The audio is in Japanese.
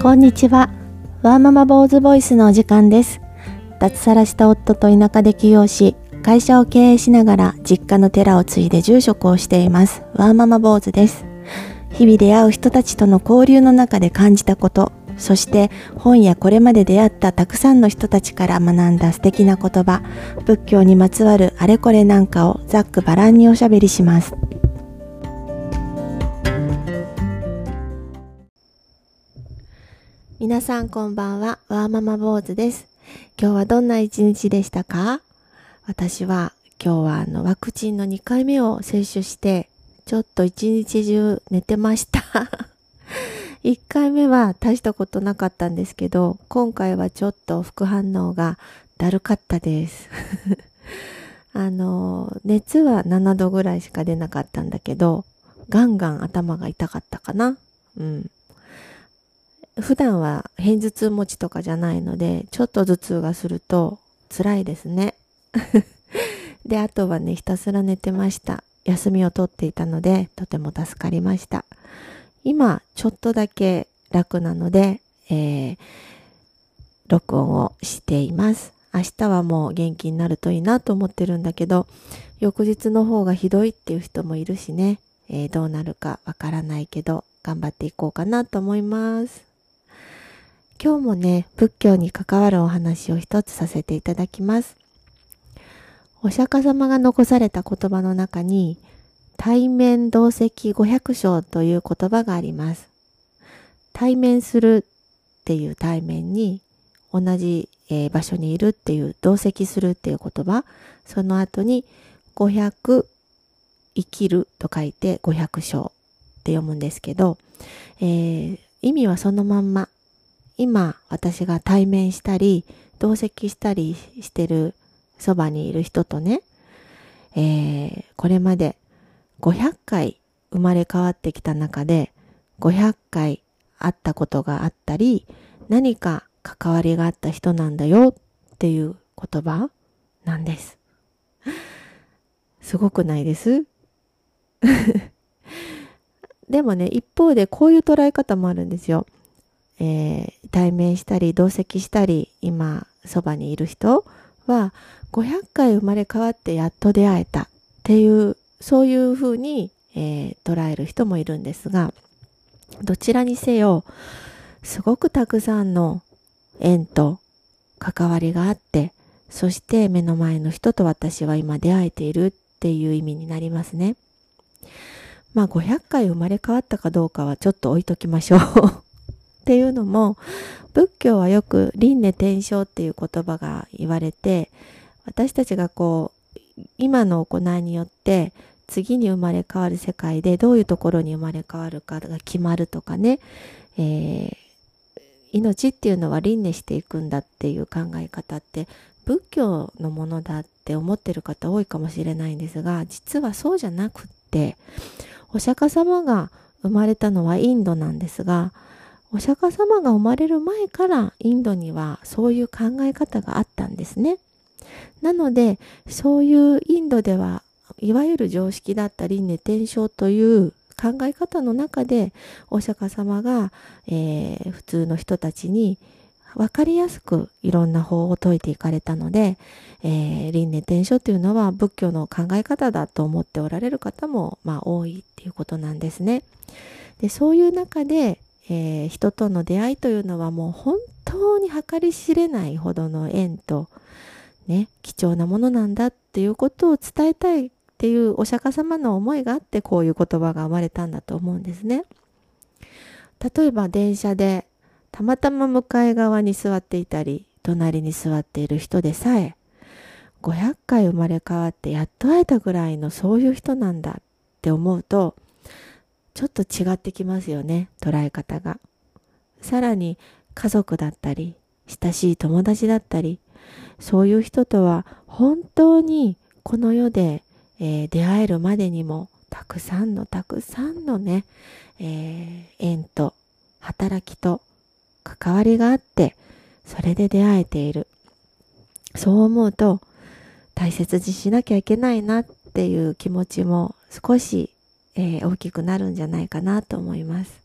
こんにちは。ワーママ坊主ボイスのお時間です。脱サラした夫と田舎で起業し、会社を経営しながら実家の寺を継いで住職をしています。ワーママ坊主です。日々出会う人たちとの交流の中で感じたこと、そして本やこれまで出会ったたくさんの人たちから学んだ素敵な言葉、仏教にまつわるあれこれなんかをざっくばらんにおしゃべりします。皆さんこんばんは、ワーママ坊主です。今日はどんな一日でしたか？私は今日はあのワクチンの2回目を接種して、ちょっと一日中寝てました。1回目は大したことなかったんですけど、今回はちょっと副反応がだるかったです。あの、熱は7度ぐらいしか出なかったんだけど、ガンガン頭が痛かったかな。うん。普段は偏頭痛持ちとかじゃないので、ちょっと頭痛がすると辛いですね。で、あとはね、ひたすら寝てました。休みを取っていたので、とても助かりました。今、ちょっとだけ楽なので、えー、録音をしています。明日はもう元気になるといいなと思ってるんだけど、翌日の方がひどいっていう人もいるしね、えー、どうなるかわからないけど、頑張っていこうかなと思います。今日もね、仏教に関わるお話を一つさせていただきます。お釈迦様が残された言葉の中に、対面同席五百章という言葉があります。対面するっていう対面に、同じ、え、場所にいるっていう、同席するっていう言葉、その後に、五百生きると書いて五百章って読むんですけど、えー、意味はそのまんま。今私が対面したり同席したりしてるそばにいる人とね、えー、これまで500回生まれ変わってきた中で500回会ったことがあったり何か関わりがあった人なんだよっていう言葉なんです。すごくないです？でもね、一方でこういう捉え方もあるんですよ。えー、対面したり同席したり今そばにいる人は500回生まれ変わってやっと出会えたっていうそういうふうに、えー、捉える人もいるんですがどちらにせよすごくたくさんの縁と関わりがあってそして目の前の人と私は今出会えているっていう意味になりますね。まあ500回生まれ変わったかどうかはちょっと置いときましょうっていうのも仏教はよく輪廻転生っていう言葉が言われて私たちがこう今の行いによって次に生まれ変わる世界でどういうところに生まれ変わるかが決まるとかね、えー、命っていうのは輪廻していくんだっていう考え方って仏教のものだって思ってる方多いかもしれないんですが実はそうじゃなくってお釈迦様が生まれたのはインドなんですがお釈迦様が生まれる前からインドにはそういう考え方があったんですね。なのでそういうインドではいわゆる常識だった輪廻転生という考え方の中でお釈迦様が、えー、普通の人たちに分かりやすくいろんな法を説いていかれたので、えー、輪廻転生というのは仏教の考え方だと思っておられる方も、まあ、多いっていうことなんですね。でそういう中でえー、人との出会いというのはもう本当に計り知れないほどの縁と、ね、貴重なものなんだっていうことを伝えたいっていうお釈迦様の思いがあってこういう言葉が生まれたんだと思うんですね。例えば電車でたまたま向かい側に座っていたり隣に座っている人でさえ500回生まれ変わってやっと会えたぐらいのそういう人なんだって思うとちょっと違ってきますよね捉え方が。さらに家族だったり親しい友達だったりそういう人とは本当にこの世で、えー、出会えるまでにもたくさんのたくさんのね、えー、縁と働きと関わりがあってそれで出会えている。そう思うと大切にしなきゃいけないなっていう気持ちも少しえー、大きくなるんじゃないかなと思います。